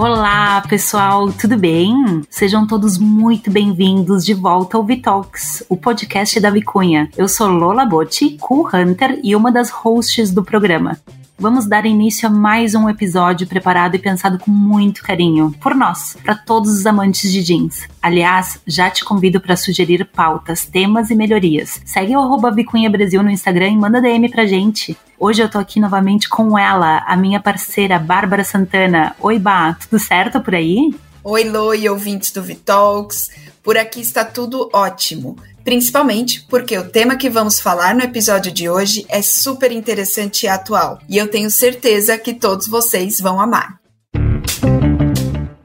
Olá, pessoal, tudo bem? Sejam todos muito bem-vindos de volta ao Vitalks, o podcast da Vicunha. Eu sou Lola Botti, Cool Hunter e uma das hosts do programa vamos dar início a mais um episódio preparado e pensado com muito carinho por nós, para todos os amantes de jeans. Aliás, já te convido para sugerir pautas, temas e melhorias. Segue o arroba Vicunha Brasil no Instagram e manda DM pra gente. Hoje eu tô aqui novamente com ela, a minha parceira Bárbara Santana. Oi, Bá, tudo certo por aí? Oi, Loi, ouvintes do Vitalks. Por aqui está tudo ótimo principalmente porque o tema que vamos falar no episódio de hoje é super interessante e atual, e eu tenho certeza que todos vocês vão amar.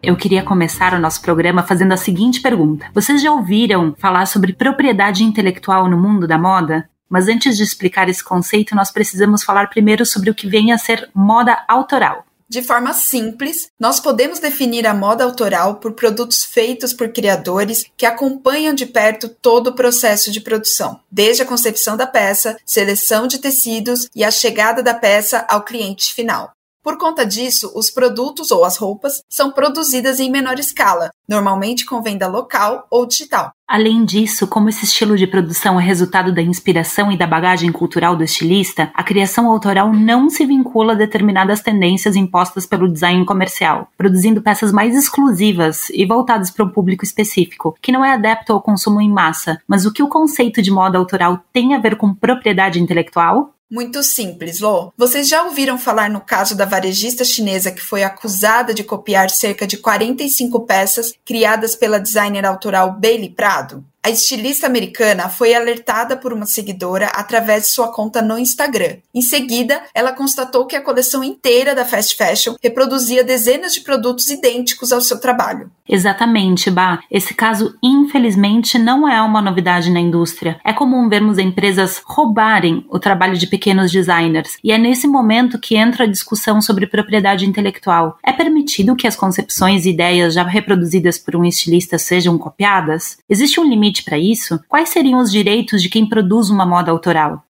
Eu queria começar o nosso programa fazendo a seguinte pergunta: Vocês já ouviram falar sobre propriedade intelectual no mundo da moda? Mas antes de explicar esse conceito, nós precisamos falar primeiro sobre o que vem a ser moda autoral. De forma simples, nós podemos definir a moda autoral por produtos feitos por criadores que acompanham de perto todo o processo de produção, desde a concepção da peça, seleção de tecidos e a chegada da peça ao cliente final. Por conta disso, os produtos ou as roupas são produzidas em menor escala, normalmente com venda local ou digital. Além disso, como esse estilo de produção é resultado da inspiração e da bagagem cultural do estilista, a criação autoral não se vincula a determinadas tendências impostas pelo design comercial, produzindo peças mais exclusivas e voltadas para um público específico, que não é adepto ao consumo em massa. Mas o que o conceito de moda autoral tem a ver com propriedade intelectual? Muito simples, Lô. Vocês já ouviram falar no caso da varejista chinesa que foi acusada de copiar cerca de 45 peças criadas pela designer autoral Bailey Prado? A estilista americana foi alertada por uma seguidora através de sua conta no Instagram. Em seguida, ela constatou que a coleção inteira da fast fashion reproduzia dezenas de produtos idênticos ao seu trabalho. Exatamente, Bah. Esse caso, infelizmente, não é uma novidade na indústria. É comum vermos empresas roubarem o trabalho de pequenos designers, e é nesse momento que entra a discussão sobre propriedade intelectual. É permitido que as concepções e ideias já reproduzidas por um estilista sejam copiadas? Existe um limite limite para isso? Quais seriam os direitos de quem produz uma moda autoral?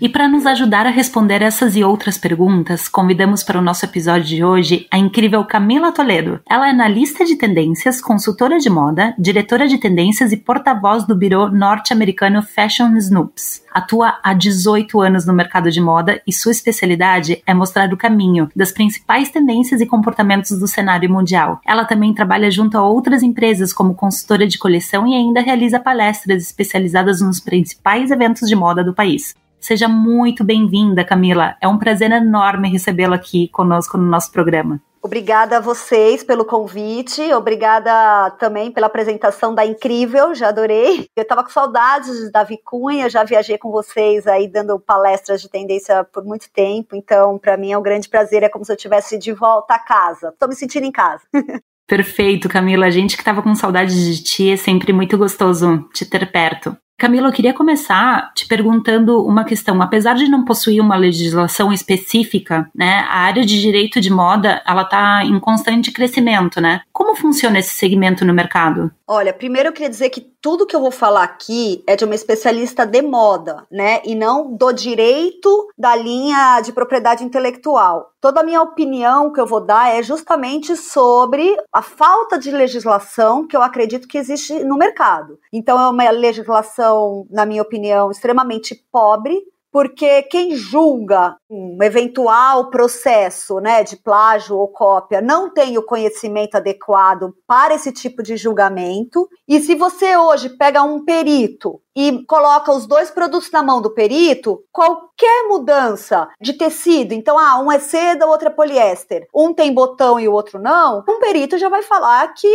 E para nos ajudar a responder essas e outras perguntas, convidamos para o nosso episódio de hoje a incrível Camila Toledo. Ela é analista de tendências, consultora de moda, diretora de tendências e porta-voz do birô norte-americano Fashion Snoops. Atua há 18 anos no mercado de moda e sua especialidade é mostrar o caminho das principais tendências e comportamentos do cenário mundial. Ela também trabalha junto a outras empresas como consultora de coleção e ainda realiza palestras especializadas nos principais eventos de moda do país. Seja muito bem-vinda, Camila. É um prazer enorme recebê-la aqui conosco no nosso programa. Obrigada a vocês pelo convite, obrigada também pela apresentação da Incrível, já adorei. Eu estava com saudades da Vicunha, já viajei com vocês aí dando palestras de tendência por muito tempo, então para mim é um grande prazer, é como se eu estivesse de volta a casa. Estou me sentindo em casa. Perfeito, Camila. A gente que estava com saudade de ti, é sempre muito gostoso te ter perto. Camila, eu queria começar te perguntando uma questão. Apesar de não possuir uma legislação específica, né, a área de direito de moda, ela está em constante crescimento, né? Como funciona esse segmento no mercado? Olha, primeiro eu queria dizer que tudo que eu vou falar aqui é de uma especialista de moda, né? E não do direito da linha de propriedade intelectual. Toda a minha opinião que eu vou dar é justamente sobre a falta de legislação que eu acredito que existe no mercado. Então, é uma legislação, na minha opinião, extremamente pobre, porque quem julga um eventual processo né, de plágio ou cópia não tem o conhecimento adequado para esse tipo de julgamento. E se você hoje pega um perito e coloca os dois produtos na mão do perito, qualquer mudança de tecido, então, ah, um é seda, o outro é poliéster, um tem botão e o outro não, um perito já vai falar que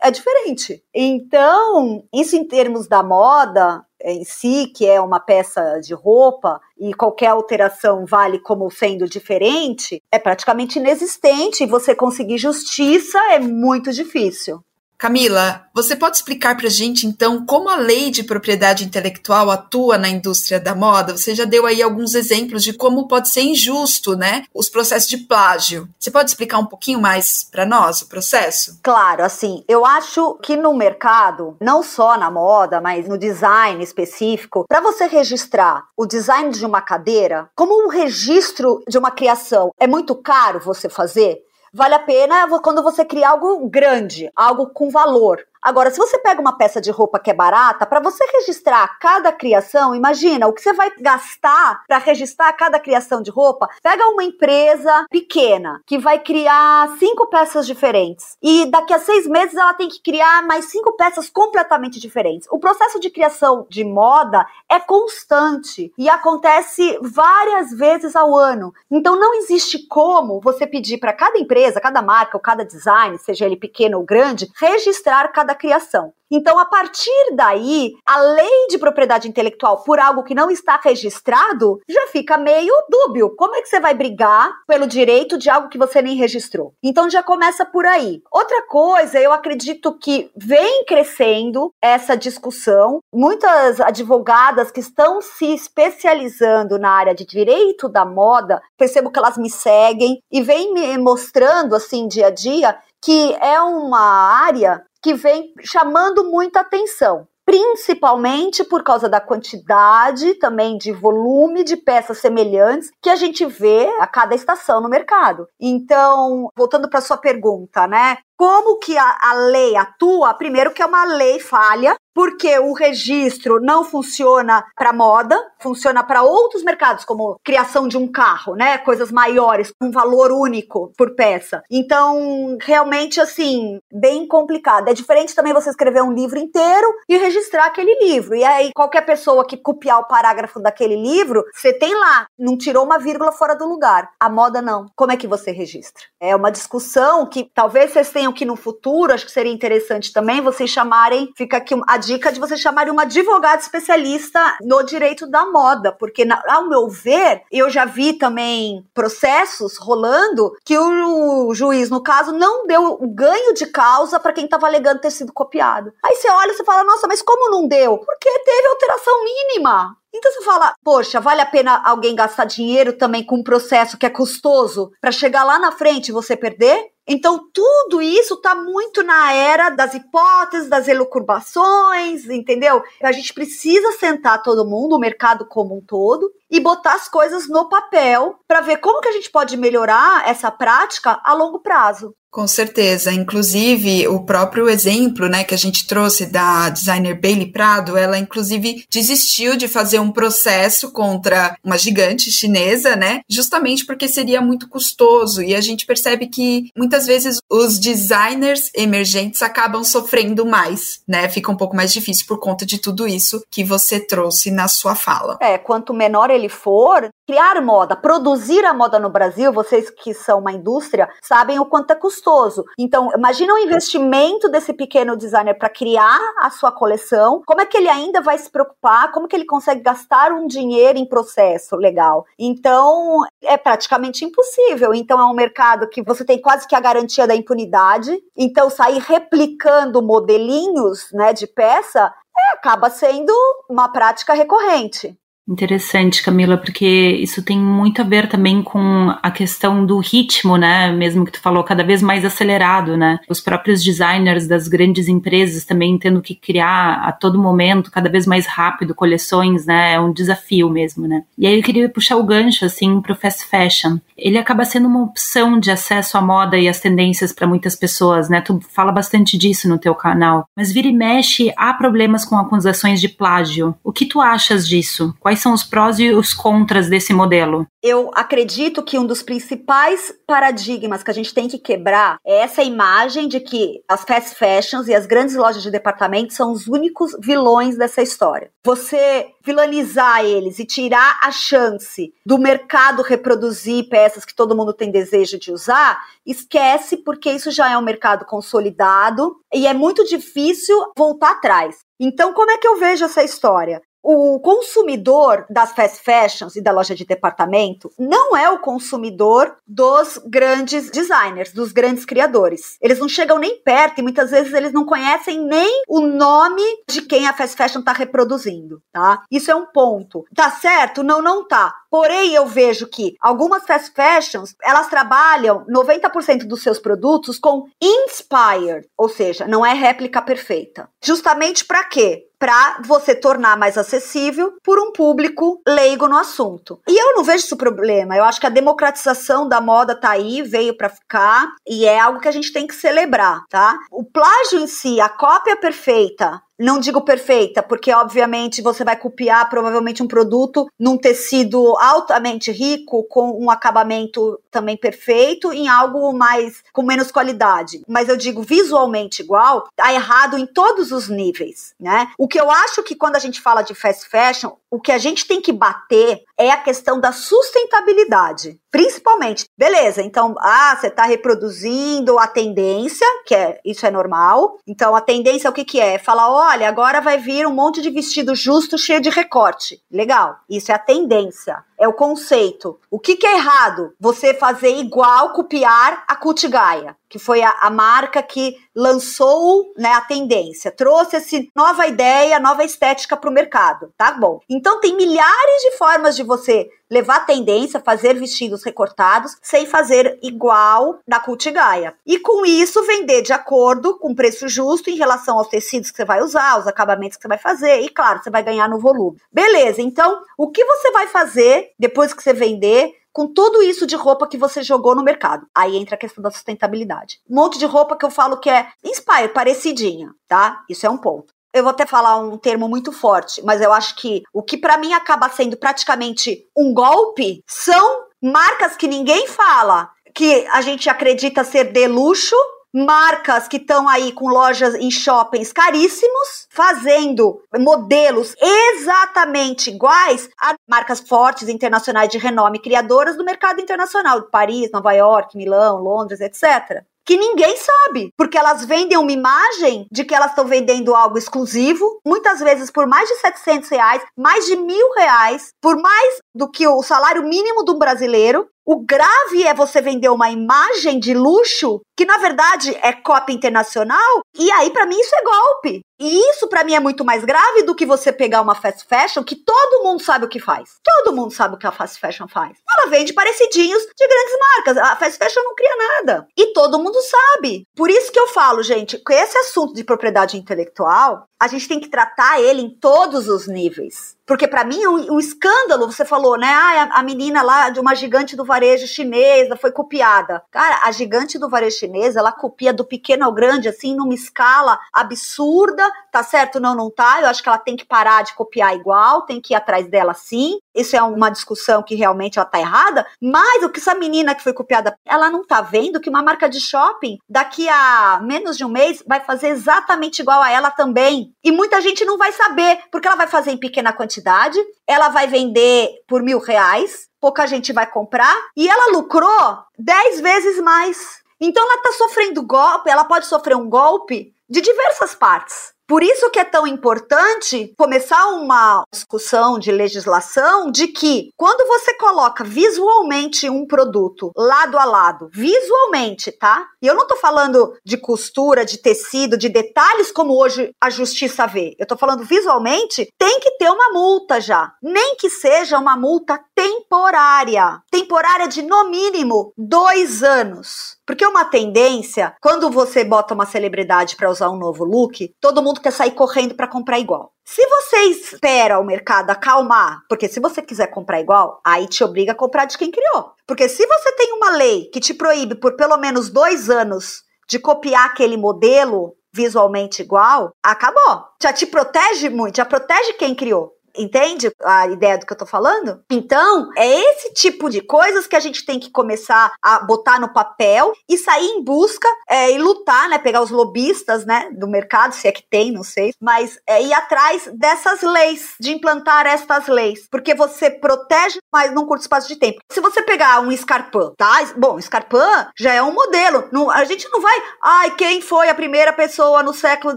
é diferente. Então, isso em termos da moda, em si, que é uma peça de roupa, e qualquer alteração vale como sendo diferente, é praticamente inexistente e você conseguir justiça é muito difícil. Camila, você pode explicar para a gente então como a lei de propriedade intelectual atua na indústria da moda? Você já deu aí alguns exemplos de como pode ser injusto, né, os processos de plágio. Você pode explicar um pouquinho mais para nós o processo? Claro, assim, eu acho que no mercado, não só na moda, mas no design específico, para você registrar o design de uma cadeira, como um registro de uma criação, é muito caro você fazer vale a pena quando você cria algo grande, algo com valor. Agora, se você pega uma peça de roupa que é barata, para você registrar cada criação, imagina o que você vai gastar para registrar cada criação de roupa. Pega uma empresa pequena que vai criar cinco peças diferentes e daqui a seis meses ela tem que criar mais cinco peças completamente diferentes. O processo de criação de moda é constante e acontece várias vezes ao ano. Então, não existe como você pedir para cada empresa, cada marca ou cada design, seja ele pequeno ou grande, registrar cada da criação. Então, a partir daí, a lei de propriedade intelectual por algo que não está registrado já fica meio dúbio. Como é que você vai brigar pelo direito de algo que você nem registrou? Então, já começa por aí. Outra coisa, eu acredito que vem crescendo essa discussão. Muitas advogadas que estão se especializando na área de direito da moda, percebo que elas me seguem e vêm me mostrando, assim, dia a dia, que é uma área que vem chamando muita atenção principalmente por causa da quantidade também de volume de peças semelhantes que a gente vê a cada estação no mercado. Então, voltando para sua pergunta, né? Como que a, a lei atua? Primeiro que é uma lei falha, porque o registro não funciona para moda, funciona para outros mercados, como criação de um carro, né? Coisas maiores, com valor único por peça. Então, realmente, assim, bem complicado. É diferente também você escrever um livro inteiro e registrar aquele livro. E aí, qualquer pessoa que copiar o parágrafo daquele livro, você tem lá, não tirou uma vírgula fora do lugar. A moda não. Como é que você registra? É uma discussão que talvez vocês tenham que no futuro, acho que seria interessante também vocês chamarem, fica aqui a dica de vocês chamarem uma advogada especialista no direito da moda, porque ao meu ver, eu já vi também processos rolando que o, juiz, no caso, não deu o ganho de causa para quem estava alegando ter sido copiado. Aí você olha e você fala, nossa, mas como não deu? Porque teve alteração mínima. Então você fala, poxa, vale a pena alguém gastar dinheiro também com um processo que é custoso para chegar lá na frente e você perder? Então, tudo isso está muito na era das hipóteses, das elucubrações, entendeu? A gente precisa sentar todo mundo, o mercado como um todo, e botar as coisas no papel para ver como que a gente pode melhorar essa prática a longo prazo. Com certeza, inclusive o próprio exemplo, né, que a gente trouxe da designer Bailey Prado, ela inclusive desistiu de fazer um processo contra uma gigante chinesa, né, justamente porque seria muito custoso e a gente percebe que muitas vezes os designers emergentes acabam sofrendo mais, né, fica um pouco mais difícil por conta de tudo isso que você trouxe na sua fala. É, quanto menor ele for, criar moda, produzir a moda no Brasil, vocês que são uma indústria, sabem o quanto é custoso. Então, imagina o investimento desse pequeno designer para criar a sua coleção, como é que ele ainda vai se preocupar, como que ele consegue gastar um dinheiro em processo legal. Então, é praticamente impossível. Então, é um mercado que você tem quase que a garantia da impunidade. Então, sair replicando modelinhos, né, de peça é, acaba sendo uma prática recorrente. Interessante, Camila, porque isso tem muito a ver também com a questão do ritmo, né? Mesmo que tu falou, cada vez mais acelerado, né? Os próprios designers das grandes empresas também tendo que criar a todo momento, cada vez mais rápido, coleções, né? É um desafio mesmo, né? E aí eu queria puxar o gancho, assim, pro fast fashion. Ele acaba sendo uma opção de acesso à moda e às tendências para muitas pessoas, né? Tu fala bastante disso no teu canal. Mas vira e mexe, há problemas com acusações de plágio. O que tu achas disso? Quais Quais são os prós e os contras desse modelo? Eu acredito que um dos principais paradigmas que a gente tem que quebrar é essa imagem de que as fast fashions e as grandes lojas de departamento são os únicos vilões dessa história. Você vilanizar eles e tirar a chance do mercado reproduzir peças que todo mundo tem desejo de usar, esquece porque isso já é um mercado consolidado e é muito difícil voltar atrás. Então, como é que eu vejo essa história? O consumidor das fast fashions e da loja de departamento não é o consumidor dos grandes designers, dos grandes criadores. Eles não chegam nem perto e muitas vezes eles não conhecem nem o nome de quem a fast fashion está reproduzindo, tá? Isso é um ponto. Tá certo? Não, não tá. Porém, eu vejo que algumas fast fashions, elas trabalham 90% dos seus produtos com inspired, ou seja, não é réplica perfeita. Justamente para quê? para você tornar mais acessível por um público leigo no assunto. E eu não vejo isso problema. Eu acho que a democratização da moda tá aí, veio para ficar e é algo que a gente tem que celebrar, tá? O plágio em si, a cópia perfeita, não digo perfeita, porque obviamente você vai copiar provavelmente um produto num tecido altamente rico, com um acabamento também perfeito, em algo mais com menos qualidade. Mas eu digo visualmente igual, tá errado em todos os níveis, né? O que eu acho que quando a gente fala de fast fashion, o que a gente tem que bater é a questão da sustentabilidade. Principalmente, beleza, então, ah, você está reproduzindo a tendência, que é isso é normal. Então, a tendência o que, que é? Falar, olha, agora vai vir um monte de vestido justo cheio de recorte. Legal, isso é a tendência é o conceito. O que, que é errado? Você fazer igual, copiar a Cult Gaia, que foi a, a marca que lançou né, a tendência, trouxe essa nova ideia, nova estética para o mercado, tá bom? Então tem milhares de formas de você levar a tendência, fazer vestidos recortados, sem fazer igual da Cult Gaia. E com isso vender de acordo com preço justo em relação aos tecidos que você vai usar, os acabamentos que você vai fazer, e claro, você vai ganhar no volume. Beleza, então o que você vai fazer depois que você vender com tudo isso de roupa que você jogou no mercado. Aí entra a questão da sustentabilidade. Um monte de roupa que eu falo que é inspire, parecidinha, tá? Isso é um ponto eu vou até falar um termo muito forte, mas eu acho que o que para mim acaba sendo praticamente um golpe são marcas que ninguém fala, que a gente acredita ser de luxo, marcas que estão aí com lojas em shoppings caríssimos, fazendo modelos exatamente iguais a marcas fortes internacionais de renome criadoras do mercado internacional, Paris, Nova York, Milão, Londres, etc que ninguém sabe, porque elas vendem uma imagem de que elas estão vendendo algo exclusivo, muitas vezes por mais de 700 reais, mais de mil reais, por mais do que o salário mínimo de um brasileiro, o grave é você vender uma imagem de luxo que na verdade é cópia internacional, e aí para mim isso é golpe. E isso para mim é muito mais grave do que você pegar uma fast fashion que todo mundo sabe o que faz. Todo mundo sabe o que a fast fashion faz. Ela vende parecidinhos de grandes marcas. A fast fashion não cria nada. E todo mundo sabe. Por isso que eu falo, gente, que esse assunto de propriedade intelectual, a gente tem que tratar ele em todos os níveis. Porque para mim um, um, escândalo, você falou, né? Ah, a menina lá de uma gigante do varejo chinesa foi copiada. Cara, a gigante do varejo chinesa, ela copia do pequeno ao grande, assim, numa escala absurda, tá certo? Não, não tá. Eu acho que ela tem que parar de copiar igual, tem que ir atrás dela sim. Isso é uma discussão que realmente ela tá errada. Mas o que essa menina que foi copiada, ela não tá vendo que uma marca de shopping, daqui a menos de um mês, vai fazer exatamente igual a ela também. E muita gente não vai saber, porque ela vai fazer em pequena quantidade ela vai vender por mil reais, pouca gente vai comprar, e ela lucrou 10 vezes mais. Então ela está sofrendo golpe, ela pode sofrer um golpe de diversas partes. Por isso que é tão importante começar uma discussão de legislação de que quando você coloca visualmente um produto lado a lado, visualmente, tá? E eu não tô falando de costura, de tecido, de detalhes como hoje a justiça vê. Eu tô falando visualmente, tem que ter uma multa já. Nem que seja uma multa temporária. Temporária de no mínimo dois anos. Porque uma tendência, quando você bota uma celebridade para usar um novo look, todo mundo quer sair correndo para comprar igual. Se você espera o mercado acalmar, porque se você quiser comprar igual, aí te obriga a comprar de quem criou. Porque se você tem uma lei que te proíbe por pelo menos dois anos de copiar aquele modelo visualmente igual, acabou. Já te protege muito, já protege quem criou. Entende a ideia do que eu tô falando? Então, é esse tipo de coisas que a gente tem que começar a botar no papel e sair em busca é, e lutar, né? Pegar os lobistas, né? Do mercado, se é que tem, não sei. Mas é, ir atrás dessas leis, de implantar estas leis. Porque você protege, mas num curto espaço de tempo. Se você pegar um Scarpan, tá? Bom, Scarpan já é um modelo. Não, a gente não vai. Ai, quem foi a primeira pessoa no século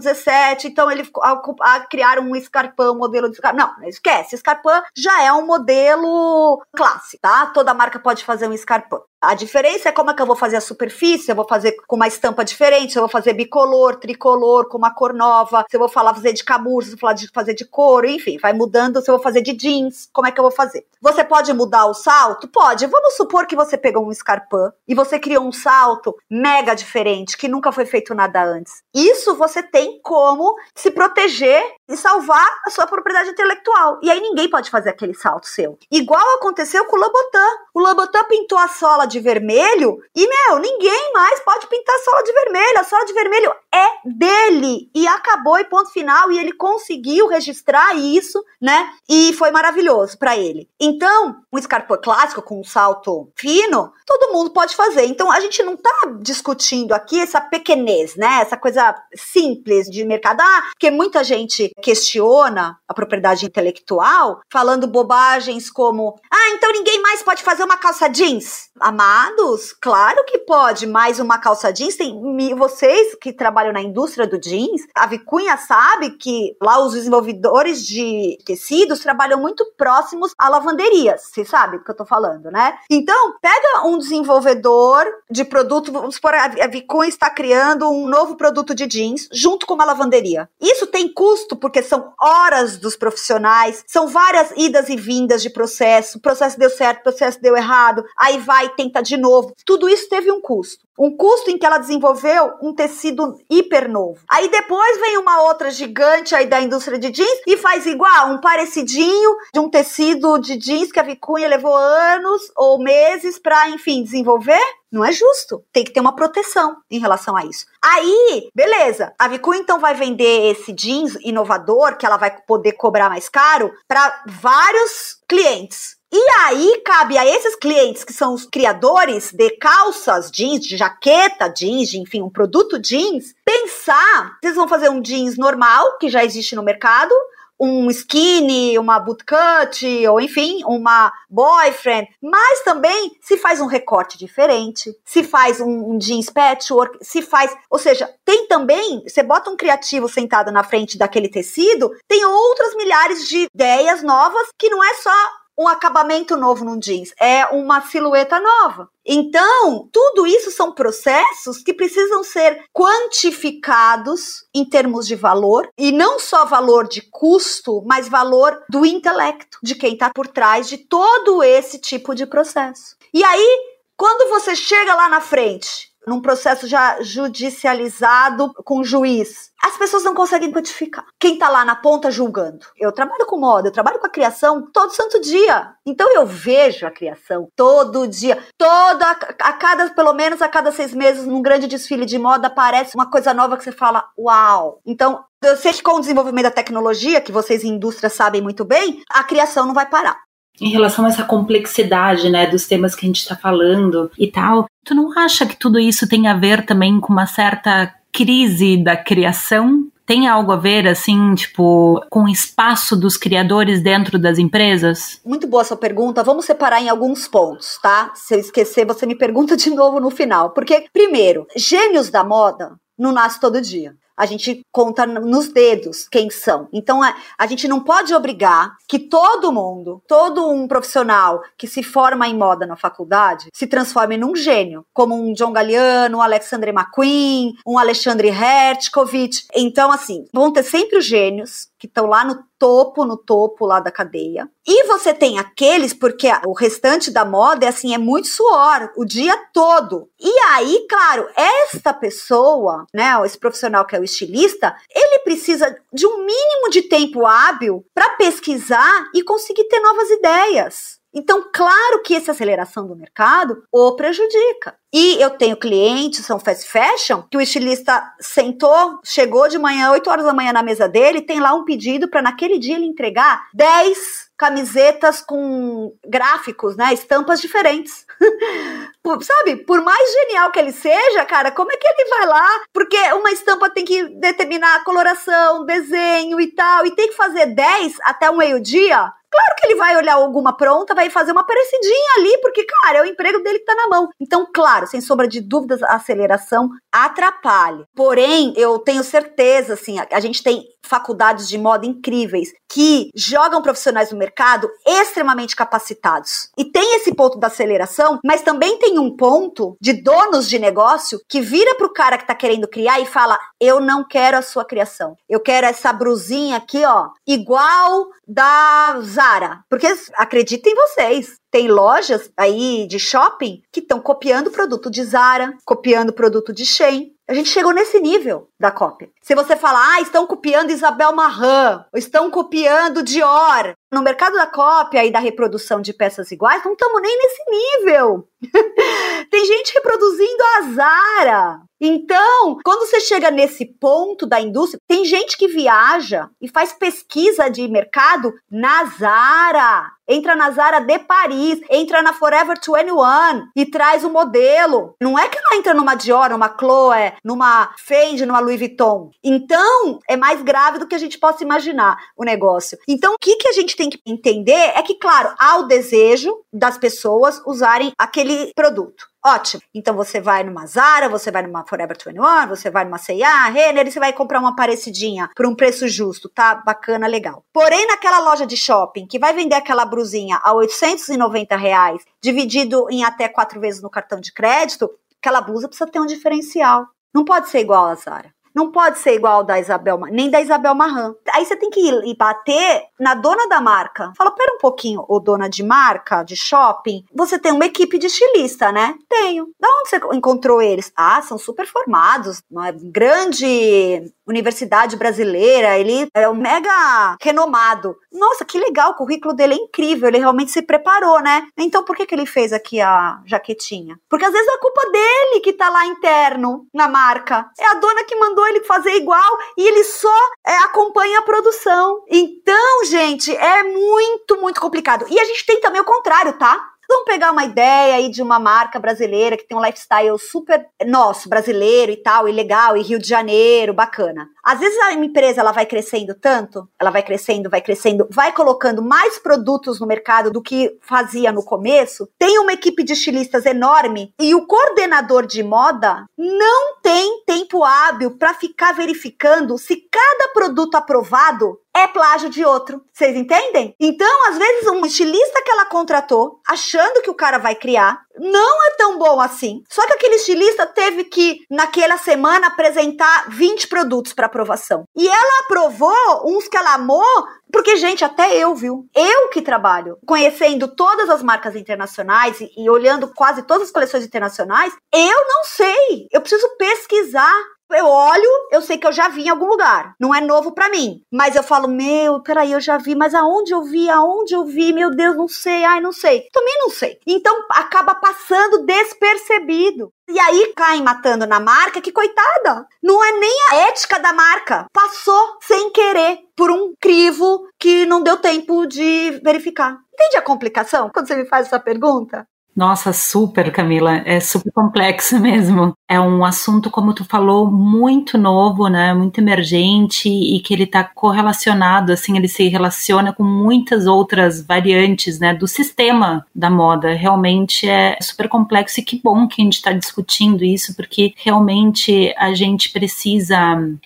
XVII? Então ele a, a criar um Scarpan, um modelo de Scarpan. Não, Esquece, Scarpan já é um modelo clássico, tá? Toda marca pode fazer um Scarpan. A diferença é como é que eu vou fazer a superfície, eu vou fazer com uma estampa diferente, se eu vou fazer bicolor, tricolor, com uma cor nova, se eu vou falar fazer de camurça, se eu vou falar de fazer de couro, enfim, vai mudando, se eu vou fazer de jeans, como é que eu vou fazer? Você pode mudar o salto? Pode. Vamos supor que você pegou um Scarpan e você criou um salto mega diferente, que nunca foi feito nada antes. Isso você tem como se proteger salvar a sua propriedade intelectual. E aí ninguém pode fazer aquele salto seu. Igual aconteceu com o Lobotan. O Lobotan pintou a sola de vermelho e, meu, ninguém mais pode pintar a sola de vermelho. A sola de vermelho é dele. E acabou e ponto final. E ele conseguiu registrar isso, né? E foi maravilhoso para ele. Então, um Scarpa clássico com um salto fino, todo mundo pode fazer. Então, a gente não tá discutindo aqui essa pequenez, né? Essa coisa simples de mercado. Ah, porque muita gente questiona a propriedade intelectual, falando bobagens como: ah, então ninguém mais pode fazer uma calça jeans. Amados, claro que pode, mas uma calça jeans tem vocês que trabalham na indústria do jeans, a Vicunha sabe que lá os desenvolvedores de tecidos trabalham muito próximos a lavanderias. Você sabe do que eu tô falando, né? Então, pega um desenvolvedor de produto, vamos supor, a Vicunha está criando um novo produto de jeans junto com uma lavanderia. Isso tem custo porque porque são horas dos profissionais, são várias idas e vindas de processo. Processo deu certo, processo deu errado, aí vai, tenta de novo. Tudo isso teve um custo. Um custo em que ela desenvolveu um tecido hiper novo. Aí depois vem uma outra gigante aí da indústria de jeans e faz igual, um parecidinho de um tecido de jeans que a Vicunha levou anos ou meses para, enfim, desenvolver. Não é justo. Tem que ter uma proteção em relação a isso. Aí, beleza. A Vicu então vai vender esse jeans inovador que ela vai poder cobrar mais caro para vários clientes. E aí cabe a esses clientes que são os criadores de calças jeans, de jaqueta jeans, de, enfim, um produto jeans, pensar, vocês vão fazer um jeans normal que já existe no mercado, um skinny, uma bootcut, ou enfim, uma boyfriend, mas também se faz um recorte diferente, se faz um, um jeans patchwork, se faz, ou seja, tem também, você bota um criativo sentado na frente daquele tecido, tem outras milhares de ideias novas que não é só um acabamento novo num jeans, é uma silhueta nova. Então, tudo isso são processos que precisam ser quantificados em termos de valor, e não só valor de custo, mas valor do intelecto, de quem está por trás de todo esse tipo de processo. E aí, quando você chega lá na frente num processo já judicializado com juiz. As pessoas não conseguem quantificar. Quem tá lá na ponta julgando? Eu trabalho com moda, eu trabalho com a criação todo santo dia. Então eu vejo a criação todo dia. Toda, a cada, pelo menos a cada seis meses, num grande desfile de moda, aparece uma coisa nova que você fala, uau! Então, eu sei que com o desenvolvimento da tecnologia, que vocês em indústria sabem muito bem, a criação não vai parar em relação a essa complexidade, né, dos temas que a gente está falando e tal, tu não acha que tudo isso tem a ver também com uma certa crise da criação? Tem algo a ver, assim, tipo, com o espaço dos criadores dentro das empresas? Muito boa sua pergunta. Vamos separar em alguns pontos, tá? Se eu esquecer, você me pergunta de novo no final. Porque, primeiro, gênios da moda não nasce todo dia a gente conta nos dedos quem são. Então a, a gente não pode obrigar que todo mundo, todo um profissional que se forma em moda na faculdade, se transforme num gênio, como um John Galliano, um Alexandre McQueen, um Alexandre Hertkovich. Então, assim, vão ter sempre os gênios que estão lá no topo, no topo lá da cadeia. E você tem aqueles, porque o restante da moda é assim, é muito suor, o dia todo. E aí, claro, esta pessoa, né, esse profissional que é o estilista, ele precisa de um mínimo de tempo hábil para pesquisar e conseguir ter novas ideias. Então, claro que essa aceleração do mercado o prejudica. E eu tenho clientes, são fast fashion, que o estilista sentou, chegou de manhã, 8 horas da manhã na mesa dele, tem lá um pedido para naquele dia ele entregar 10 camisetas com gráficos, né, estampas diferentes. por, sabe, por mais genial que ele seja, cara, como é que ele vai lá? Porque uma estampa tem que determinar a coloração, desenho e tal, e tem que fazer 10 até o meio-dia Claro que ele vai olhar alguma pronta, vai fazer uma parecidinha ali, porque, cara, é o emprego dele que tá na mão. Então, claro, sem sombra de dúvidas, a aceleração atrapalha. Porém, eu tenho certeza, assim, a, a gente tem faculdades de moda incríveis que jogam profissionais no mercado extremamente capacitados. E tem esse ponto da aceleração, mas também tem um ponto de donos de negócio que vira pro cara que tá querendo criar e fala: "Eu não quero a sua criação. Eu quero essa brusinha aqui, ó, igual da Zara". Porque acreditem vocês, tem lojas aí de shopping que estão copiando produto de Zara, copiando produto de Shein. A gente chegou nesse nível da cópia. Se você falar, ah, estão copiando Isabel Marran, estão copiando Dior, no mercado da cópia e da reprodução de peças iguais, não estamos nem nesse nível. Tem gente reproduzindo a Zara. Então, quando você chega nesse ponto da indústria, tem gente que viaja e faz pesquisa de mercado na Zara. Entra na Zara de Paris, entra na Forever 21 e traz o modelo. Não é que ela entra numa Dior, numa Chloe, numa Fendi, numa Louis Vuitton. Então, é mais grave do que a gente possa imaginar o negócio. Então, o que, que a gente tem que entender é que, claro, há o desejo das pessoas usarem aquele produto. Ótimo. Então você vai numa Zara, você vai numa Forever 21, você vai numa C&A, Renner, e você vai comprar uma parecidinha por um preço justo, tá? Bacana, legal. Porém, naquela loja de shopping que vai vender aquela brusinha a 890 reais, dividido em até quatro vezes no cartão de crédito, aquela blusa precisa ter um diferencial. Não pode ser igual a Zara. Não pode ser igual da Isabel, nem da Isabel Marran. Aí você tem que ir e bater na dona da marca. Fala, pera um pouquinho, ô dona de marca, de shopping, você tem uma equipe de estilista, né? Tenho. Da onde você encontrou eles? Ah, são super formados, uma grande universidade brasileira, ele é um mega renomado. Nossa, que legal, o currículo dele é incrível, ele realmente se preparou, né? Então por que, que ele fez aqui a jaquetinha? Porque às vezes é culpa dele que tá lá interno na marca. É a dona que mandou ele fazer igual e ele só é, acompanha a produção. Então, gente, é muito, muito complicado. E a gente tem também o contrário, tá? Vamos pegar uma ideia aí de uma marca brasileira que tem um lifestyle super nosso, brasileiro e tal, e legal, e Rio de Janeiro, bacana. Às vezes a empresa ela vai crescendo tanto, ela vai crescendo, vai crescendo, vai colocando mais produtos no mercado do que fazia no começo, tem uma equipe de estilistas enorme e o coordenador de moda não tem tempo hábil para ficar verificando se cada produto aprovado é plágio de outro. Vocês entendem? Então, às vezes, um estilista que ela contratou, achando que o cara vai criar, não é tão bom assim. Só que aquele estilista teve que, naquela semana, apresentar 20 produtos para aprovação. E ela aprovou uns que ela amou, porque, gente, até eu, viu? Eu que trabalho conhecendo todas as marcas internacionais e, e olhando quase todas as coleções internacionais, eu não sei. Eu preciso pesquisar eu olho, eu sei que eu já vi em algum lugar. Não é novo para mim. Mas eu falo, meu, peraí, eu já vi, mas aonde eu vi? Aonde eu vi? Meu Deus, não sei. Ai, não sei. Também não sei. Então acaba passando despercebido. E aí caem matando na marca, que coitada! Não é nem a ética da marca. Passou sem querer por um crivo que não deu tempo de verificar. Entende a complicação quando você me faz essa pergunta? Nossa, super, Camila. É super complexo mesmo. É um assunto, como tu falou, muito novo, né? Muito emergente e que ele está correlacionado, assim, ele se relaciona com muitas outras variantes, né? Do sistema da moda. Realmente é super complexo e que bom que a gente está discutindo isso, porque realmente a gente precisa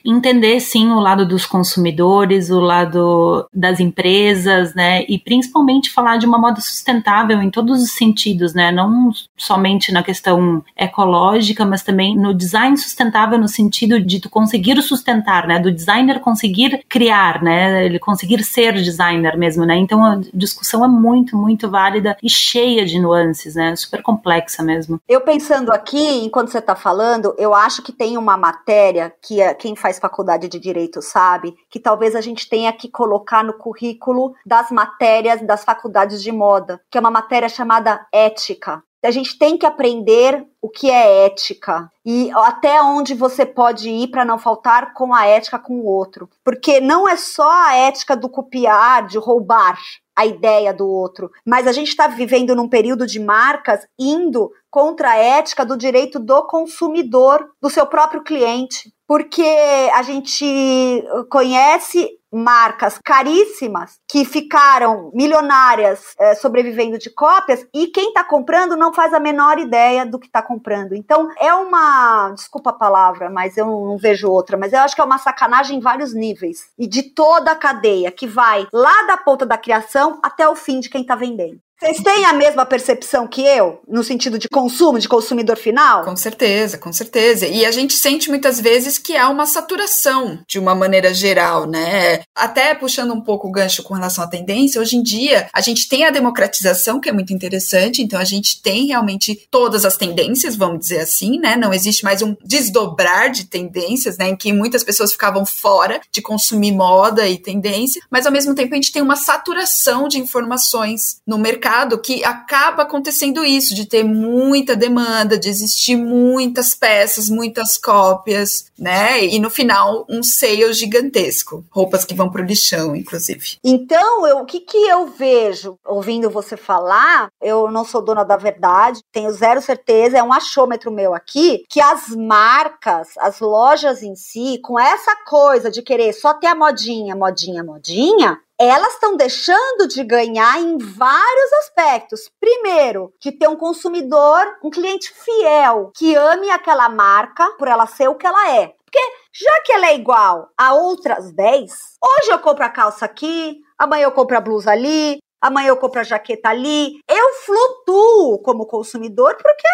entender, sim, o lado dos consumidores, o lado das empresas, né? E principalmente falar de uma moda sustentável em todos os sentidos, né? Não somente na questão ecológica, mas também no design sustentável no sentido de tu conseguir sustentar, né? Do designer conseguir criar, né? Ele conseguir ser designer mesmo, né? Então a discussão é muito, muito válida e cheia de nuances, né? Super complexa mesmo. Eu pensando aqui, enquanto você está falando, eu acho que tem uma matéria que é, quem faz faculdade de direito sabe, que talvez a gente tenha que colocar no currículo das matérias das faculdades de moda, que é uma matéria chamada ética ética. A gente tem que aprender o que é ética e até onde você pode ir para não faltar com a ética com o outro. Porque não é só a ética do copiar, de roubar a ideia do outro, mas a gente está vivendo num período de marcas indo contra a ética do direito do consumidor, do seu próprio cliente. porque a gente conhece marcas caríssimas que ficaram milionárias é, sobrevivendo de cópias e quem está comprando não faz a menor ideia do que está comprando. Então é uma, desculpa a palavra, mas eu não vejo outra, mas eu acho que é uma sacanagem em vários níveis e de toda a cadeia que vai lá da ponta da criação até o fim de quem está vendendo. Vocês têm a mesma percepção que eu, no sentido de consumo, de consumidor final? Com certeza, com certeza. E a gente sente muitas vezes que há uma saturação, de uma maneira geral, né? Até puxando um pouco o gancho com relação à tendência, hoje em dia a gente tem a democratização, que é muito interessante, então a gente tem realmente todas as tendências, vamos dizer assim, né? Não existe mais um desdobrar de tendências, né? Em que muitas pessoas ficavam fora de consumir moda e tendência, mas ao mesmo tempo a gente tem uma saturação de informações no mercado mercado que acaba acontecendo isso, de ter muita demanda, de existir muitas peças, muitas cópias, né? E no final, um sale gigantesco. Roupas que vão pro lixão, inclusive. Então, eu, o que, que eu vejo ouvindo você falar? Eu não sou dona da verdade, tenho zero certeza, é um achômetro meu aqui, que as marcas, as lojas em si, com essa coisa de querer só ter a modinha, modinha, modinha, elas estão deixando de ganhar em vários aspectos. Primeiro, de ter um consumidor, um cliente fiel, que ame aquela marca por ela ser o que ela é. Porque já que ela é igual a outras 10, hoje eu compro a calça aqui, amanhã eu compro a blusa ali, amanhã eu compro a jaqueta ali. Eu flutuo como consumidor porque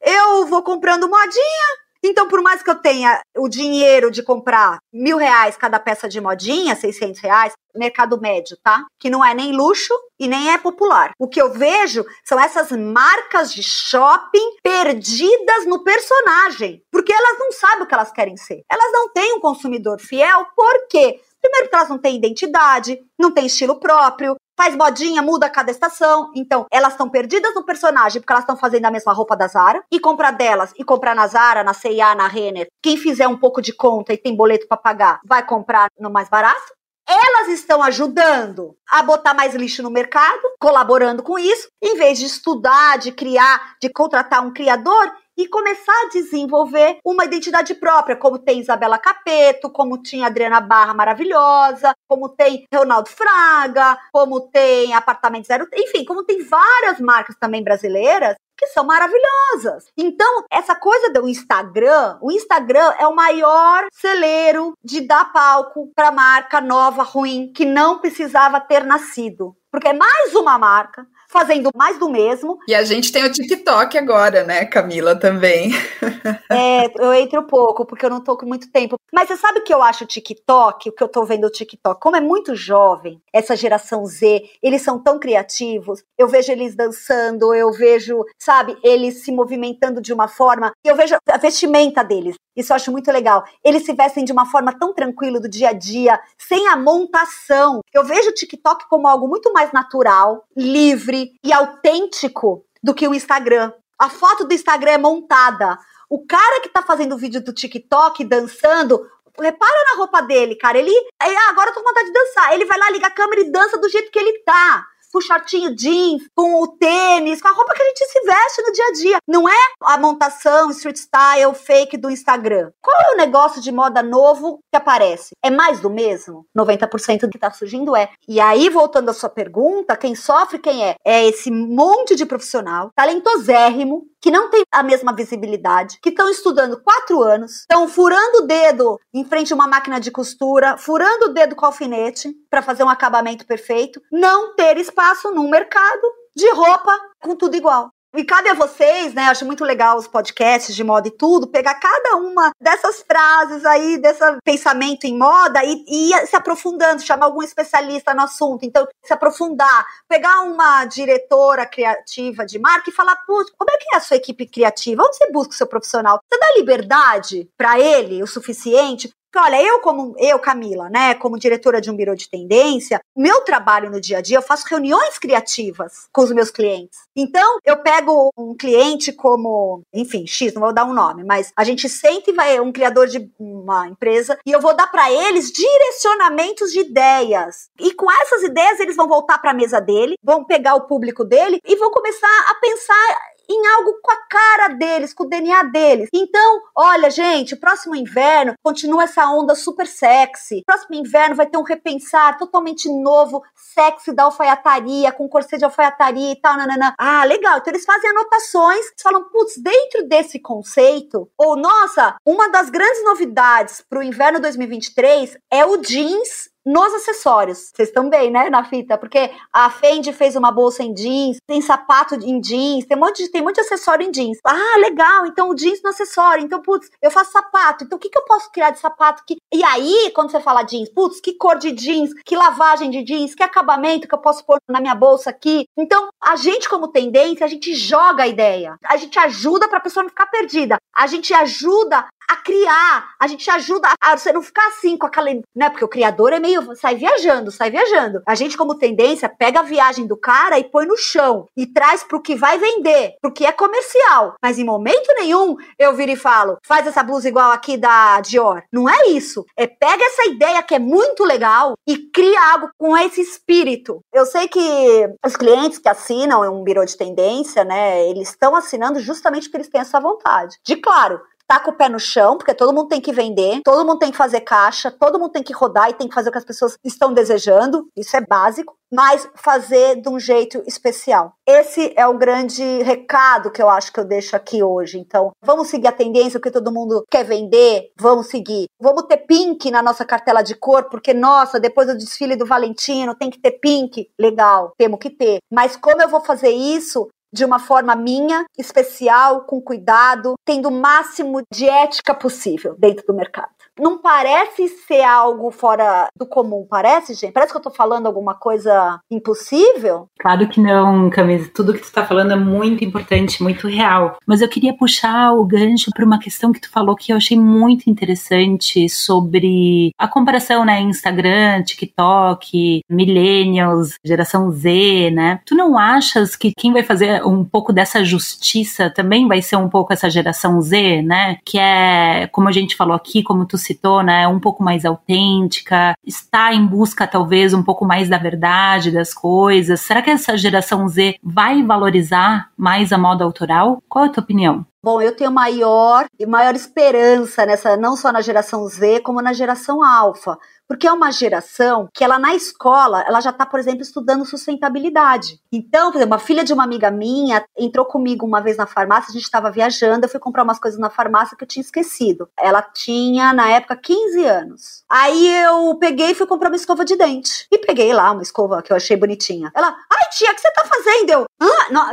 eu vou comprando modinha, então, por mais que eu tenha o dinheiro de comprar mil reais cada peça de modinha, 600 reais, mercado médio, tá? Que não é nem luxo e nem é popular. O que eu vejo são essas marcas de shopping perdidas no personagem, porque elas não sabem o que elas querem ser. Elas não têm um consumidor fiel, por quê? Primeiro que elas não têm identidade, não têm estilo próprio, faz modinha, muda a cada estação. Então, elas estão perdidas no personagem porque elas estão fazendo a mesma roupa da Zara. E comprar delas, e comprar na Zara, na C&A, na Renner. Quem fizer um pouco de conta e tem boleto para pagar, vai comprar no mais barato. Elas estão ajudando a botar mais lixo no mercado, colaborando com isso, em vez de estudar, de criar, de contratar um criador e começar a desenvolver uma identidade própria, como tem Isabela Capeto, como tinha Adriana Barra maravilhosa, como tem Ronaldo Fraga, como tem Apartamento Zero, enfim, como tem várias marcas também brasileiras que são maravilhosas. Então, essa coisa do Instagram, o Instagram é o maior celeiro de dar palco para marca nova, ruim, que não precisava ter nascido. Porque é mais uma marca fazendo mais do mesmo. E a gente tem o TikTok agora, né, Camila, também. é, eu entro pouco, porque eu não tô com muito tempo. Mas você sabe o que eu acho o TikTok, o que eu tô vendo o TikTok? Como é muito jovem, essa geração Z, eles são tão criativos. Eu vejo eles dançando, eu vejo, sabe, eles se movimentando de uma forma. Eu vejo a vestimenta deles. Isso eu acho muito legal. Eles se vestem de uma forma tão tranquila do dia a dia, sem a montação. Eu vejo o TikTok como algo muito mais natural, livre e autêntico do que o Instagram. A foto do Instagram é montada. O cara que tá fazendo o vídeo do TikTok dançando, repara na roupa dele, cara. Ele. Ah, agora eu tô com vontade de dançar. Ele vai lá, liga a câmera e dança do jeito que ele tá com o shortinho jeans, com o tênis, com a roupa que a gente se veste no dia a dia. Não é a montação street style fake do Instagram. Qual é o negócio de moda novo que aparece? É mais do mesmo? 90% do que tá surgindo é. E aí, voltando à sua pergunta, quem sofre quem é? É esse monte de profissional, talentosérrimo, que não tem a mesma visibilidade, que estão estudando quatro anos, estão furando o dedo em frente a uma máquina de costura, furando o dedo com alfinete para fazer um acabamento perfeito, não ter espaço num mercado de roupa com tudo igual. E cabe a vocês, né? Acho muito legal os podcasts de moda e tudo, pegar cada uma dessas frases aí, desse pensamento em moda e, e ir se aprofundando, chamar algum especialista no assunto. Então, se aprofundar, pegar uma diretora criativa de marca e falar, putz, como é que é a sua equipe criativa? Onde você busca o seu profissional? Você dá liberdade para ele o suficiente olha, eu como eu, Camila, né, como diretora de um birô de tendência, meu trabalho no dia a dia, eu faço reuniões criativas com os meus clientes. Então, eu pego um cliente como, enfim, X, não vou dar um nome, mas a gente sente vai um criador de uma empresa e eu vou dar para eles direcionamentos de ideias. E com essas ideias eles vão voltar para a mesa dele, vão pegar o público dele e vão começar a pensar em algo com a cara deles, com o DNA deles. Então, olha, gente, próximo inverno continua essa onda super sexy. Próximo inverno vai ter um repensar totalmente novo, sexy da alfaiataria, com corset de alfaiataria e tal, nanana. Ah, legal. Então eles fazem anotações, falam, putz, dentro desse conceito, ou nossa, uma das grandes novidades para o inverno 2023 é o jeans nos acessórios. Vocês bem, né, na fita? Porque a Fendi fez uma bolsa em jeans, tem sapato em jeans, tem um monte de, tem muito acessório em jeans. Ah, legal, então o jeans no acessório. Então, putz, eu faço sapato. Então, o que, que eu posso criar de sapato? Que... E aí, quando você fala jeans, putz, que cor de jeans, que lavagem de jeans, que acabamento que eu posso pôr na minha bolsa aqui. Então, a gente, como tendência, a gente joga a ideia. A gente ajuda para a pessoa não ficar perdida. A gente ajuda a criar, a gente ajuda a você não ficar assim com aquela, né? Porque o criador é meio sai viajando, sai viajando. A gente como tendência pega a viagem do cara e põe no chão e traz pro que vai vender, pro que é comercial. Mas em momento nenhum eu viro e falo: "Faz essa blusa igual aqui da Dior". Não é isso. É pega essa ideia que é muito legal e cria algo com esse espírito. Eu sei que os clientes que assinam um birô de tendência, né, eles estão assinando justamente porque eles têm essa vontade. De claro, tá com o pé no chão, porque todo mundo tem que vender, todo mundo tem que fazer caixa, todo mundo tem que rodar e tem que fazer o que as pessoas estão desejando, isso é básico, mas fazer de um jeito especial. Esse é o grande recado que eu acho que eu deixo aqui hoje. Então, vamos seguir a tendência que todo mundo quer vender, vamos seguir. Vamos ter pink na nossa cartela de cor, porque nossa, depois do desfile do Valentino tem que ter pink. Legal, temos que ter. Mas como eu vou fazer isso de uma forma minha, especial, com cuidado, tendo o máximo de ética possível dentro do mercado não parece ser algo fora do comum, parece, gente? Parece que eu tô falando alguma coisa impossível? Claro que não, Camisa. Tudo que tu tá falando é muito importante, muito real. Mas eu queria puxar o gancho para uma questão que tu falou que eu achei muito interessante sobre a comparação, né? Instagram, TikTok, millennials, geração Z, né? Tu não achas que quem vai fazer um pouco dessa justiça também vai ser um pouco essa geração Z, né? Que é, como a gente falou aqui, como tu citou, né, um pouco mais autêntica, está em busca talvez um pouco mais da verdade das coisas. Será que essa geração Z vai valorizar mais a moda autoral? Qual é a tua opinião? Bom, eu tenho maior e maior esperança nessa, não só na geração Z, como na geração alfa, porque é uma geração que ela na escola, ela já está, por exemplo, estudando sustentabilidade. Então, por exemplo, uma filha de uma amiga minha entrou comigo uma vez na farmácia, a gente estava viajando, eu fui comprar umas coisas na farmácia que eu tinha esquecido. Ela tinha, na época, 15 anos. Aí eu peguei e fui comprar uma escova de dente. E peguei lá uma escova que eu achei bonitinha. Ela, ai tia, o que você tá fazendo? Eu,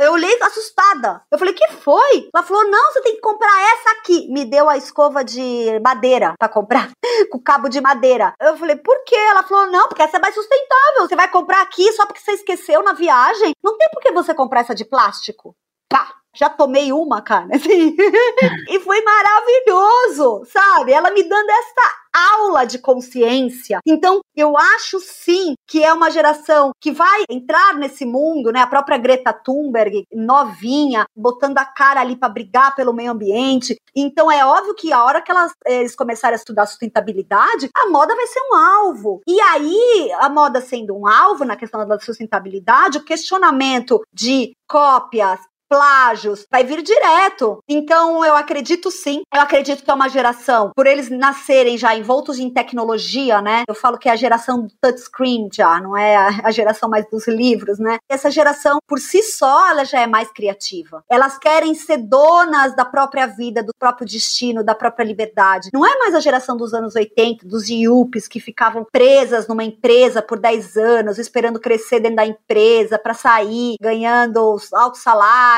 eu olhei assustada. Eu falei, que foi? Ela falou, não, você tem que comprar essa aqui. Me deu a escova de madeira para comprar, com cabo de madeira. Eu falei, por quê? Ela falou, não, porque essa é mais sustentável. Você vai comprar aqui só porque você esqueceu na viagem. Não tem por que você comprar essa de plástico. Pá! Já tomei uma, cara, assim. e foi maravilhoso, sabe? Ela me dando essa aula de consciência. Então, eu acho sim que é uma geração que vai entrar nesse mundo, né? A própria Greta Thunberg, novinha, botando a cara ali para brigar pelo meio ambiente. Então, é óbvio que a hora que elas, eles começarem a estudar sustentabilidade, a moda vai ser um alvo. E aí, a moda sendo um alvo na questão da sustentabilidade, o questionamento de cópias, plágios, vai vir direto. Então, eu acredito sim. Eu acredito que é uma geração, por eles nascerem já envoltos em tecnologia, né? Eu falo que é a geração do touchscreen já, não é a, geração mais dos livros, né? Essa geração, por si só, ela já é mais criativa. Elas querem ser donas da própria vida, do próprio destino, da própria liberdade. Não é mais a geração dos anos 80, dos yuppies que ficavam presas numa empresa por 10 anos, esperando crescer dentro da empresa para sair ganhando os altos salários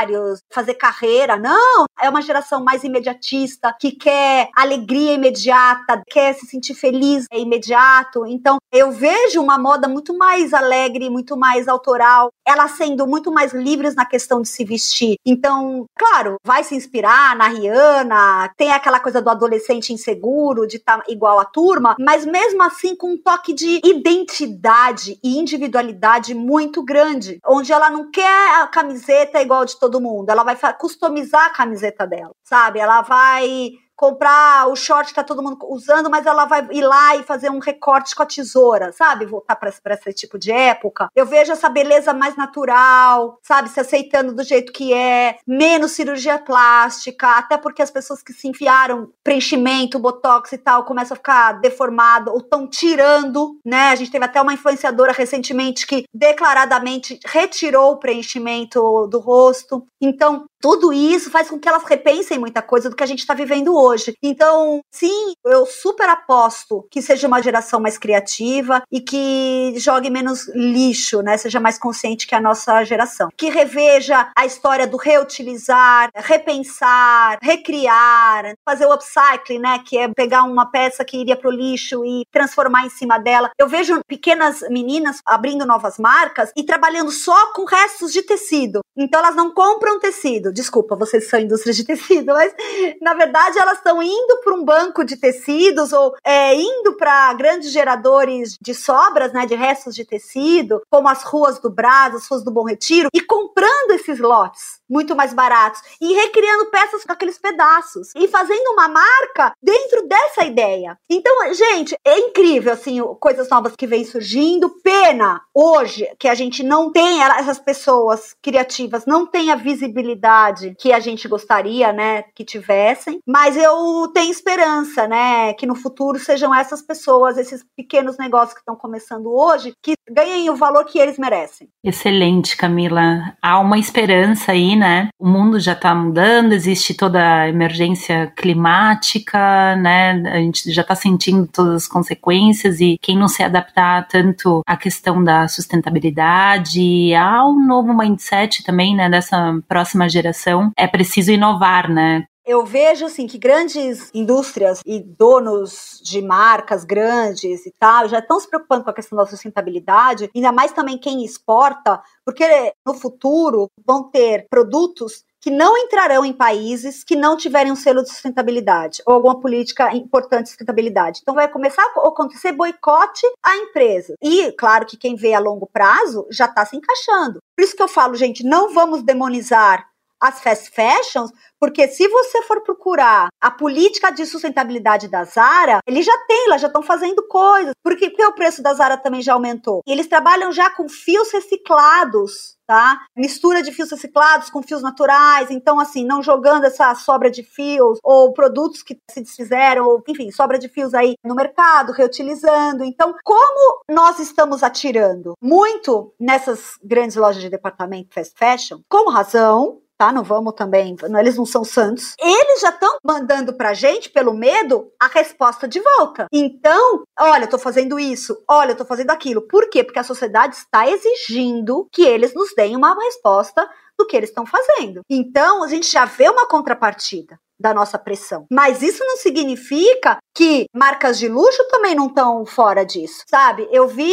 fazer carreira. Não, é uma geração mais imediatista, que quer alegria imediata, quer se sentir feliz é imediato. Então, eu vejo uma moda muito mais alegre, muito mais autoral, ela sendo muito mais livres na questão de se vestir. Então, claro, vai se inspirar na Rihanna, tem aquela coisa do adolescente inseguro, de estar tá igual à turma, mas mesmo assim com um toque de identidade e individualidade muito grande, onde ela não quer a camiseta igual de todo mundo. Ela vai customizar a camiseta dela, sabe? Ela vai comprar o short que tá todo mundo usando, mas ela vai ir lá e fazer um recorte com a tesoura, sabe? Voltar para esse tipo de época. Eu vejo essa beleza mais natural, sabe? Se aceitando do jeito que é, menos cirurgia plástica, até porque as pessoas que se enfiaram preenchimento, botox e tal, começam a ficar deformado ou estão tirando, né? A gente teve até uma influenciadora recentemente que declaradamente retirou o preenchimento do rosto. Então, tudo isso faz com que elas repensem muita coisa do que a gente está vivendo hoje. Então, sim, eu super aposto que seja uma geração mais criativa e que jogue menos lixo, né? Seja mais consciente que a nossa geração. Que reveja a história do reutilizar, repensar, recriar, fazer o upcycling, né? Que é pegar uma peça que iria para o lixo e transformar em cima dela. Eu vejo pequenas meninas abrindo novas marcas e trabalhando só com restos de tecido. Então, elas não compram tecido tecido. Desculpa, vocês são indústria de tecido, mas na verdade elas estão indo para um banco de tecidos ou é, indo para grandes geradores de sobras, né, de restos de tecido, como as ruas do Brás, as ruas do Bom Retiro, e comprando esses lotes muito mais baratos e recriando peças com aqueles pedaços e fazendo uma marca dentro dessa ideia. Então, gente, é incrível assim, coisas novas que vêm surgindo. Pena hoje que a gente não tem essas pessoas criativas, não tem a visibilidade que a gente gostaria, né, que tivessem, mas eu tenho esperança, né, que no futuro sejam essas pessoas, esses pequenos negócios que estão começando hoje, que ganhem o valor que eles merecem. Excelente, Camila. Há uma esperança aí né? O mundo já está mudando, existe toda a emergência climática, né? A gente já está sentindo todas as consequências e quem não se adaptar tanto à questão da sustentabilidade, há um novo mindset também, né? Dessa próxima geração, é preciso inovar, né? eu vejo assim que grandes indústrias e donos de marcas grandes e tal já estão se preocupando com a questão da sustentabilidade, ainda mais também quem exporta, porque no futuro vão ter produtos que não entrarão em países que não tiverem um selo de sustentabilidade ou alguma política importante de sustentabilidade. Então vai começar a acontecer boicote à empresa. E claro que quem vê a longo prazo já está se encaixando. Por isso que eu falo, gente, não vamos demonizar as fast fashions, porque se você for procurar a política de sustentabilidade da Zara, eles já têm, elas já estão fazendo coisas. Porque, o preço da Zara também já aumentou. E eles trabalham já com fios reciclados. Tá? Mistura de fios reciclados com fios naturais, então assim, não jogando essa sobra de fios ou produtos que se desfizeram, ou enfim, sobra de fios aí no mercado, reutilizando. Então, como nós estamos atirando muito nessas grandes lojas de departamento fast fashion, com razão, tá? Não vamos também, eles não são santos. Eles já estão mandando pra gente, pelo medo, a resposta de volta. Então, olha, eu tô fazendo isso, olha, eu tô fazendo aquilo. Por quê? Porque a sociedade está exigindo que eles nos deem uma resposta do que eles estão fazendo. Então, a gente já vê uma contrapartida da nossa pressão. Mas isso não significa que marcas de luxo também não estão fora disso, sabe? Eu vi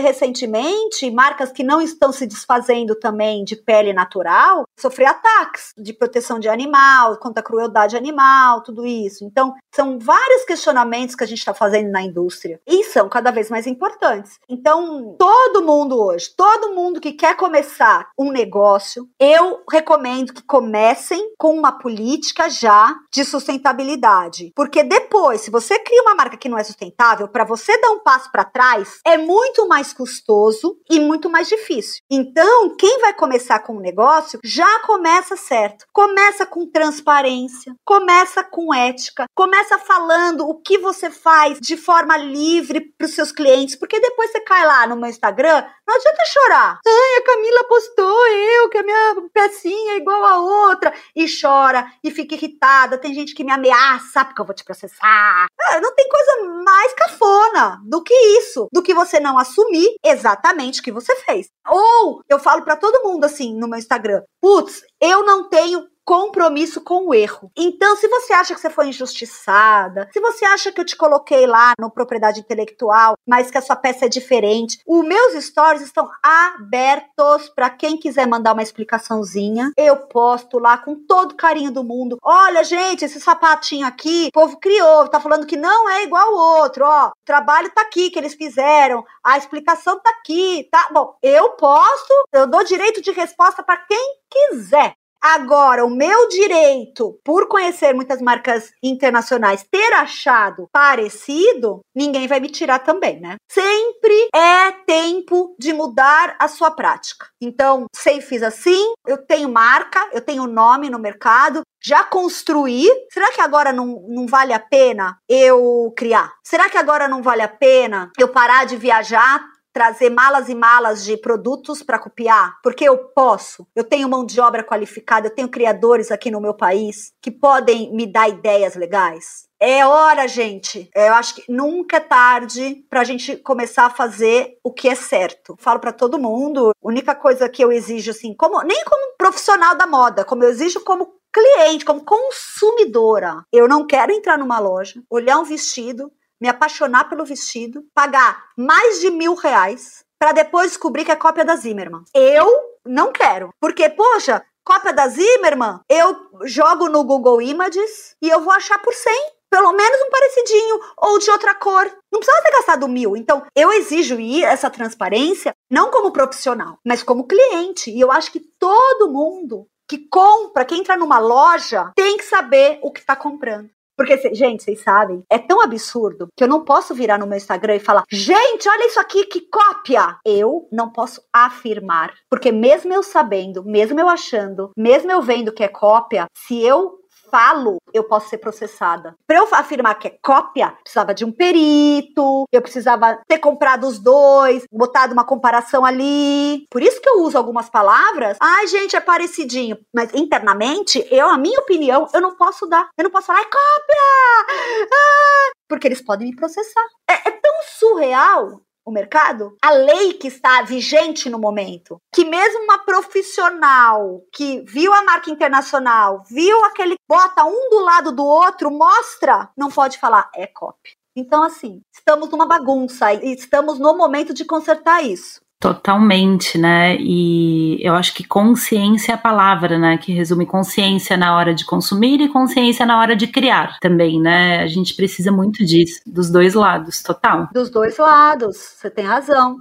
recentemente marcas que não estão se desfazendo também de pele natural sofrer ataques de proteção de animal, contra a crueldade animal, tudo isso. Então, são vários questionamentos que a gente está fazendo na indústria e são cada vez mais importantes. Então, todo mundo hoje, todo mundo que quer começar um negócio, eu recomendo que comecem com uma política já de sustentabilidade, porque depois, se você cria uma marca que não é sustentável, para você dar um passo para trás, é muito mais custoso e muito mais difícil. Então, quem vai começar com um negócio já começa certo. Começa com transparência, começa com ética, começa falando o que você faz de forma livre para os seus clientes, porque depois você cai lá no meu Instagram, não adianta chorar. Ai, a Camila postou eu que a minha pecinha é igual a outra e chora e fica irritada. Tem gente que me ameaça porque eu vou te processar. Ah, não tem coisa mais cafona do que isso, do que você não assumir exatamente o que você fez. Ou eu falo para todo mundo assim no meu Instagram: putz, eu não tenho compromisso com o erro. Então, se você acha que você foi injustiçada, se você acha que eu te coloquei lá no propriedade intelectual, mas que a sua peça é diferente, os meus stories estão abertos para quem quiser mandar uma explicaçãozinha. Eu posto lá com todo carinho do mundo. Olha, gente, esse sapatinho aqui, o povo criou, tá falando que não é igual ao outro, ó. O trabalho tá aqui que eles fizeram, a explicação tá aqui, tá? Bom, eu posto, eu dou direito de resposta para quem quiser. Agora, o meu direito, por conhecer muitas marcas internacionais, ter achado parecido, ninguém vai me tirar também, né? Sempre é tempo de mudar a sua prática. Então, sei, fiz assim, eu tenho marca, eu tenho nome no mercado, já construí. Será que agora não, não vale a pena eu criar? Será que agora não vale a pena eu parar de viajar, trazer malas e malas de produtos para copiar, porque eu posso. Eu tenho mão de obra qualificada, eu tenho criadores aqui no meu país que podem me dar ideias legais. É hora, gente. Eu acho que nunca é tarde para a gente começar a fazer o que é certo. Falo para todo mundo. Única coisa que eu exijo, assim, como nem como profissional da moda, como eu exijo como cliente, como consumidora. Eu não quero entrar numa loja, olhar um vestido, me apaixonar pelo vestido, pagar mais de mil reais para depois descobrir que é cópia da Zimmerman. Eu não quero. Porque, poxa, cópia da Zimmerman, eu jogo no Google Images e eu vou achar por 100. Pelo menos um parecidinho ou de outra cor. Não precisa ter gastado mil. Então, eu exijo essa transparência, não como profissional, mas como cliente. E eu acho que todo mundo que compra, quem entra numa loja, tem que saber o que está comprando. Porque, gente, vocês sabem, é tão absurdo que eu não posso virar no meu Instagram e falar: gente, olha isso aqui, que cópia! Eu não posso afirmar. Porque, mesmo eu sabendo, mesmo eu achando, mesmo eu vendo que é cópia, se eu falo, eu posso ser processada. Para eu afirmar que é cópia, precisava de um perito, eu precisava ter comprado os dois, botado uma comparação ali. Por isso que eu uso algumas palavras. Ai, gente, é parecidinho. Mas internamente, eu, a minha opinião, eu não posso dar. Eu não posso falar, é cópia! Ah! Porque eles podem me processar. É, é tão surreal o mercado, a lei que está vigente no momento, que mesmo uma profissional que viu a marca internacional, viu aquele bota um do lado do outro, mostra, não pode falar é copy. Então assim, estamos numa bagunça e estamos no momento de consertar isso. Totalmente, né? E eu acho que consciência é a palavra, né? Que resume consciência na hora de consumir e consciência na hora de criar também, né? A gente precisa muito disso, dos dois lados, total. Dos dois lados, você tem razão.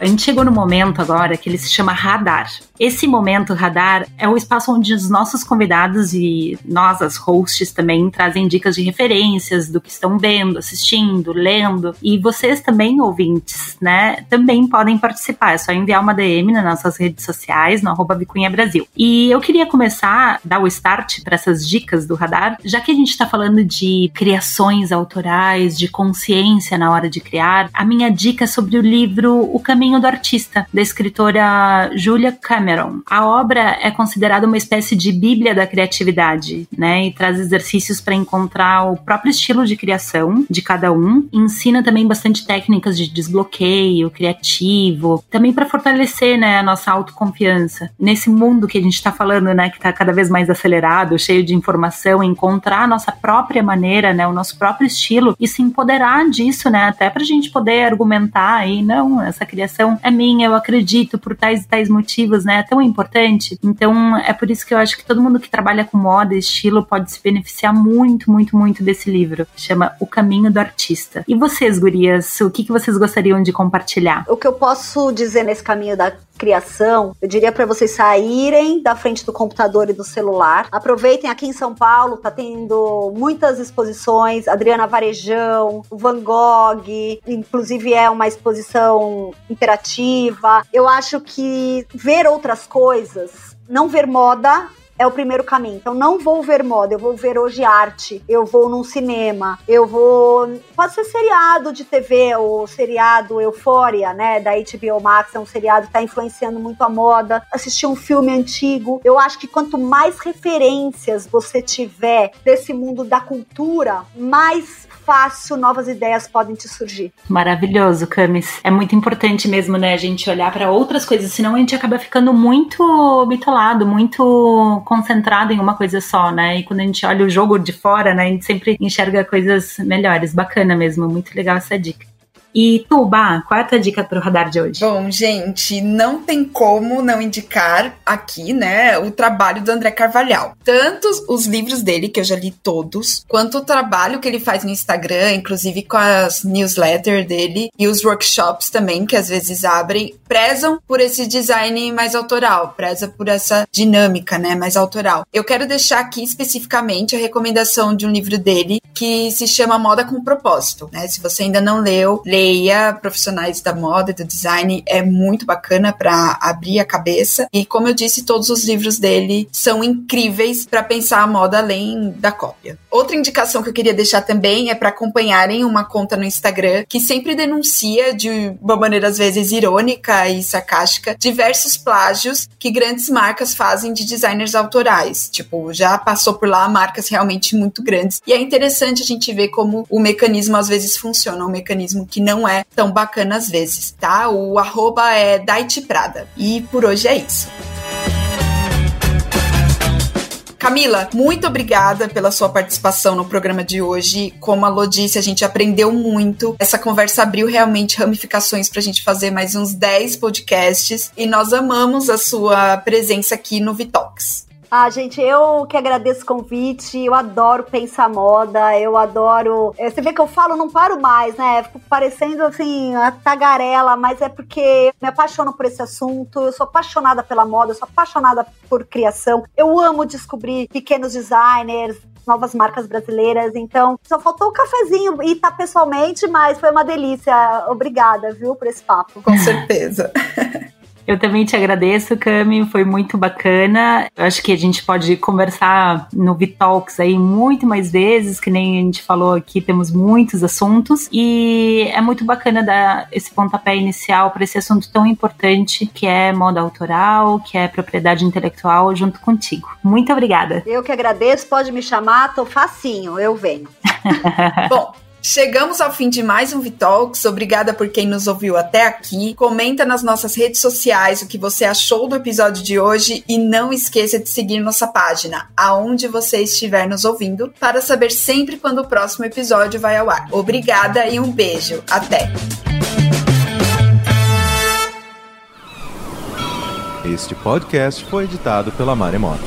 A gente chegou no momento agora que ele se chama radar. Esse momento radar é o espaço onde os nossos convidados e nós, as hosts, também trazem dicas de referências do que estão vendo, assistindo, lendo. E vocês também, ouvintes, né, também podem participar. É só enviar uma DM nas nossas redes sociais, no arroba Vicunha Brasil. E eu queria começar, dar o start para essas dicas do radar, já que a gente está falando de criações autorais, de consciência na hora de criar. A minha dica é sobre o livro O Caminho Caminho do Artista, da escritora Julia Cameron. A obra é considerada uma espécie de bíblia da criatividade, né? E traz exercícios para encontrar o próprio estilo de criação de cada um. ensina também bastante técnicas de desbloqueio criativo, também para fortalecer, né, a nossa autoconfiança. Nesse mundo que a gente está falando, né, que está cada vez mais acelerado, cheio de informação, encontrar a nossa própria maneira, né, o nosso próprio estilo e se empoderar disso, né, até para a gente poder argumentar aí, não, essa criação é minha, eu acredito por tais e tais motivos, né? É tão importante. Então, é por isso que eu acho que todo mundo que trabalha com moda e estilo pode se beneficiar muito, muito, muito desse livro. Chama O Caminho do Artista. E vocês, gurias, o que, que vocês gostariam de compartilhar? O que eu posso dizer nesse caminho da criação, eu diria para vocês saírem da frente do computador e do celular. Aproveitem aqui em São Paulo, tá tendo muitas exposições, Adriana Varejão, Van Gogh, inclusive é uma exposição interativa. Eu acho que ver outras coisas, não ver moda, é o primeiro caminho. Então não vou ver moda, eu vou ver hoje arte, eu vou num cinema, eu vou. Pode ser seriado de TV, ou seriado Eufória, né? Da HBO Max, é um seriado que tá influenciando muito a moda. Assistir um filme antigo. Eu acho que quanto mais referências você tiver desse mundo da cultura, mais fácil novas ideias podem te surgir. Maravilhoso, Camis. É muito importante mesmo, né, a gente olhar para outras coisas, senão a gente acaba ficando muito bitolado, muito concentrado em uma coisa só, né? E quando a gente olha o jogo de fora, né, a gente sempre enxerga coisas melhores. Bacana mesmo, muito legal essa dica. E Tuba, qual é a tua dica pro radar de hoje? Bom, gente, não tem como não indicar aqui, né, o trabalho do André Carvalhal. Tanto os livros dele, que eu já li todos, quanto o trabalho que ele faz no Instagram, inclusive com as newsletters dele e os workshops também, que às vezes abrem, prezam por esse design mais autoral, preza por essa dinâmica, né, mais autoral. Eu quero deixar aqui especificamente a recomendação de um livro dele que se chama Moda com Propósito, né? Se você ainda não leu, leia Profissionais da Moda e do Design, é muito bacana para abrir a cabeça. E como eu disse, todos os livros dele são incríveis para pensar a moda além da cópia. Outra indicação que eu queria deixar também é para acompanharem uma conta no Instagram que sempre denuncia de uma maneira às vezes irônica e sarcástica diversos plágios que grandes marcas fazem de designers autorais. Tipo, já passou por lá marcas realmente muito grandes. E é interessante a gente ver como o mecanismo às vezes funciona, um mecanismo que não é tão bacana às vezes, tá? O arroba é Daiti Prada. E por hoje é isso. Camila, muito obrigada pela sua participação no programa de hoje. Como a Lô disse, a gente aprendeu muito. Essa conversa abriu realmente ramificações para a gente fazer mais uns 10 podcasts e nós amamos a sua presença aqui no Vitox. Ah, gente, eu que agradeço o convite, eu adoro pensar moda, eu adoro. É, você vê que eu falo, não paro mais, né? Fico parecendo assim, a tagarela, mas é porque me apaixono por esse assunto, eu sou apaixonada pela moda, eu sou apaixonada por criação, eu amo descobrir pequenos designers, novas marcas brasileiras. Então, só faltou o um cafezinho e tá pessoalmente, mas foi uma delícia. Obrigada, viu, por esse papo. Com certeza. Eu também te agradeço, Cami, foi muito bacana. Eu acho que a gente pode conversar no Vitalks aí muito mais vezes, que nem a gente falou aqui, temos muitos assuntos e é muito bacana dar esse pontapé inicial para esse assunto tão importante que é moda autoral, que é propriedade intelectual junto contigo. Muito obrigada. Eu que agradeço, pode me chamar, tô facinho, eu venho. Bom, Chegamos ao fim de mais um Vitalks. Obrigada por quem nos ouviu até aqui. Comenta nas nossas redes sociais o que você achou do episódio de hoje e não esqueça de seguir nossa página, aonde você estiver nos ouvindo, para saber sempre quando o próximo episódio vai ao ar. Obrigada e um beijo. Até! Este podcast foi editado pela Maremoto.